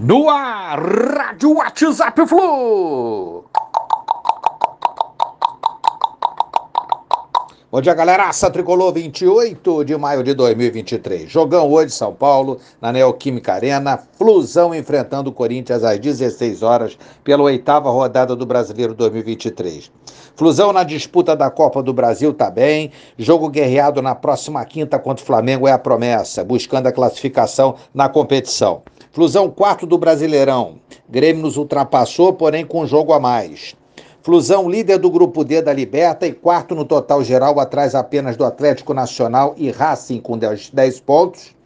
No ar, Rádio WhatsApp Flu. Bom dia, galera. Aça Tricolor, 28 de maio de 2023. Jogão hoje, São Paulo, na Neoquímica Arena. Flusão enfrentando o Corinthians às 16 horas pela oitava rodada do Brasileiro 2023. Flusão na disputa da Copa do Brasil tá bem. Jogo guerreado na próxima quinta contra o Flamengo é a promessa, buscando a classificação na competição. Flusão quarto do Brasileirão. Grêmio nos ultrapassou, porém com um jogo a mais. Flusão líder do grupo D da Liberta e quarto no total geral, atrás apenas do Atlético Nacional e Racing com 10, 10 pontos.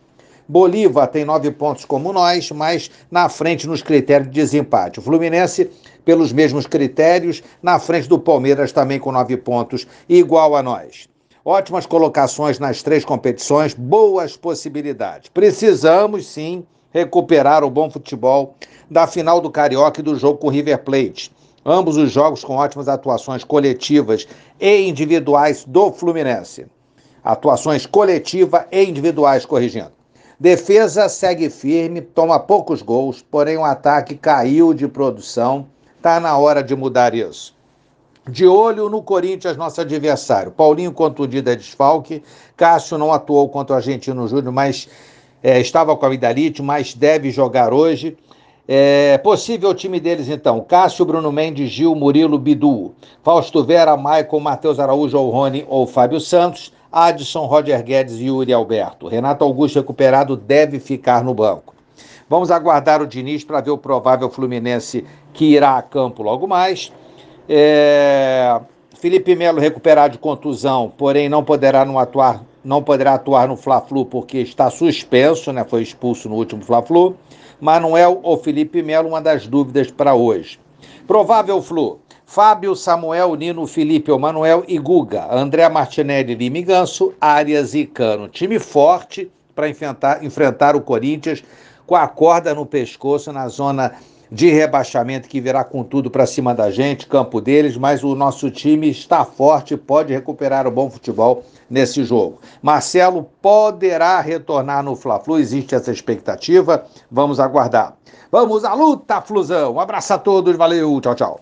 Bolívar tem nove pontos como nós, mas na frente nos critérios de desempate. O Fluminense, pelos mesmos critérios, na frente do Palmeiras também com nove pontos, igual a nós. Ótimas colocações nas três competições, boas possibilidades. Precisamos sim recuperar o bom futebol da final do Carioca e do jogo com o River Plate. Ambos os jogos com ótimas atuações coletivas e individuais do Fluminense. Atuações coletiva e individuais, corrigindo. Defesa segue firme, toma poucos gols, porém o ataque caiu de produção. Está na hora de mudar isso. De olho no Corinthians, nosso adversário. Paulinho contundido é desfalque. Cássio não atuou contra o Argentino Júnior, mas é, estava com a Vidalite, mas deve jogar hoje. É, possível time deles, então: Cássio, Bruno Mendes, Gil, Murilo, Bidu, Fausto Vera, Maicon, Matheus Araújo ou Rony ou Fábio Santos, Adson, Roger Guedes e Yuri Alberto. Renato Augusto, recuperado, deve ficar no banco. Vamos aguardar o Diniz para ver o provável Fluminense que irá a campo logo mais. É... Felipe Melo recuperado de contusão, porém não poderá não atuar não poderá atuar no Fla-Flu porque está suspenso, né? Foi expulso no último Fla-Flu. Manuel ou Felipe Melo, uma das dúvidas para hoje. Provável Flu. Fábio, Samuel, Nino, Felipe, Manuel e Guga. André Martinelli, Lima e Ganso, Arias e Cano. Time forte para enfrentar, enfrentar o Corinthians com a corda no pescoço na zona de rebaixamento que virá com tudo para cima da gente, campo deles, mas o nosso time está forte, pode recuperar o bom futebol nesse jogo. Marcelo poderá retornar no Fla-Flu, existe essa expectativa, vamos aguardar. Vamos à luta, Flusão. Um abraço a todos, valeu, tchau, tchau.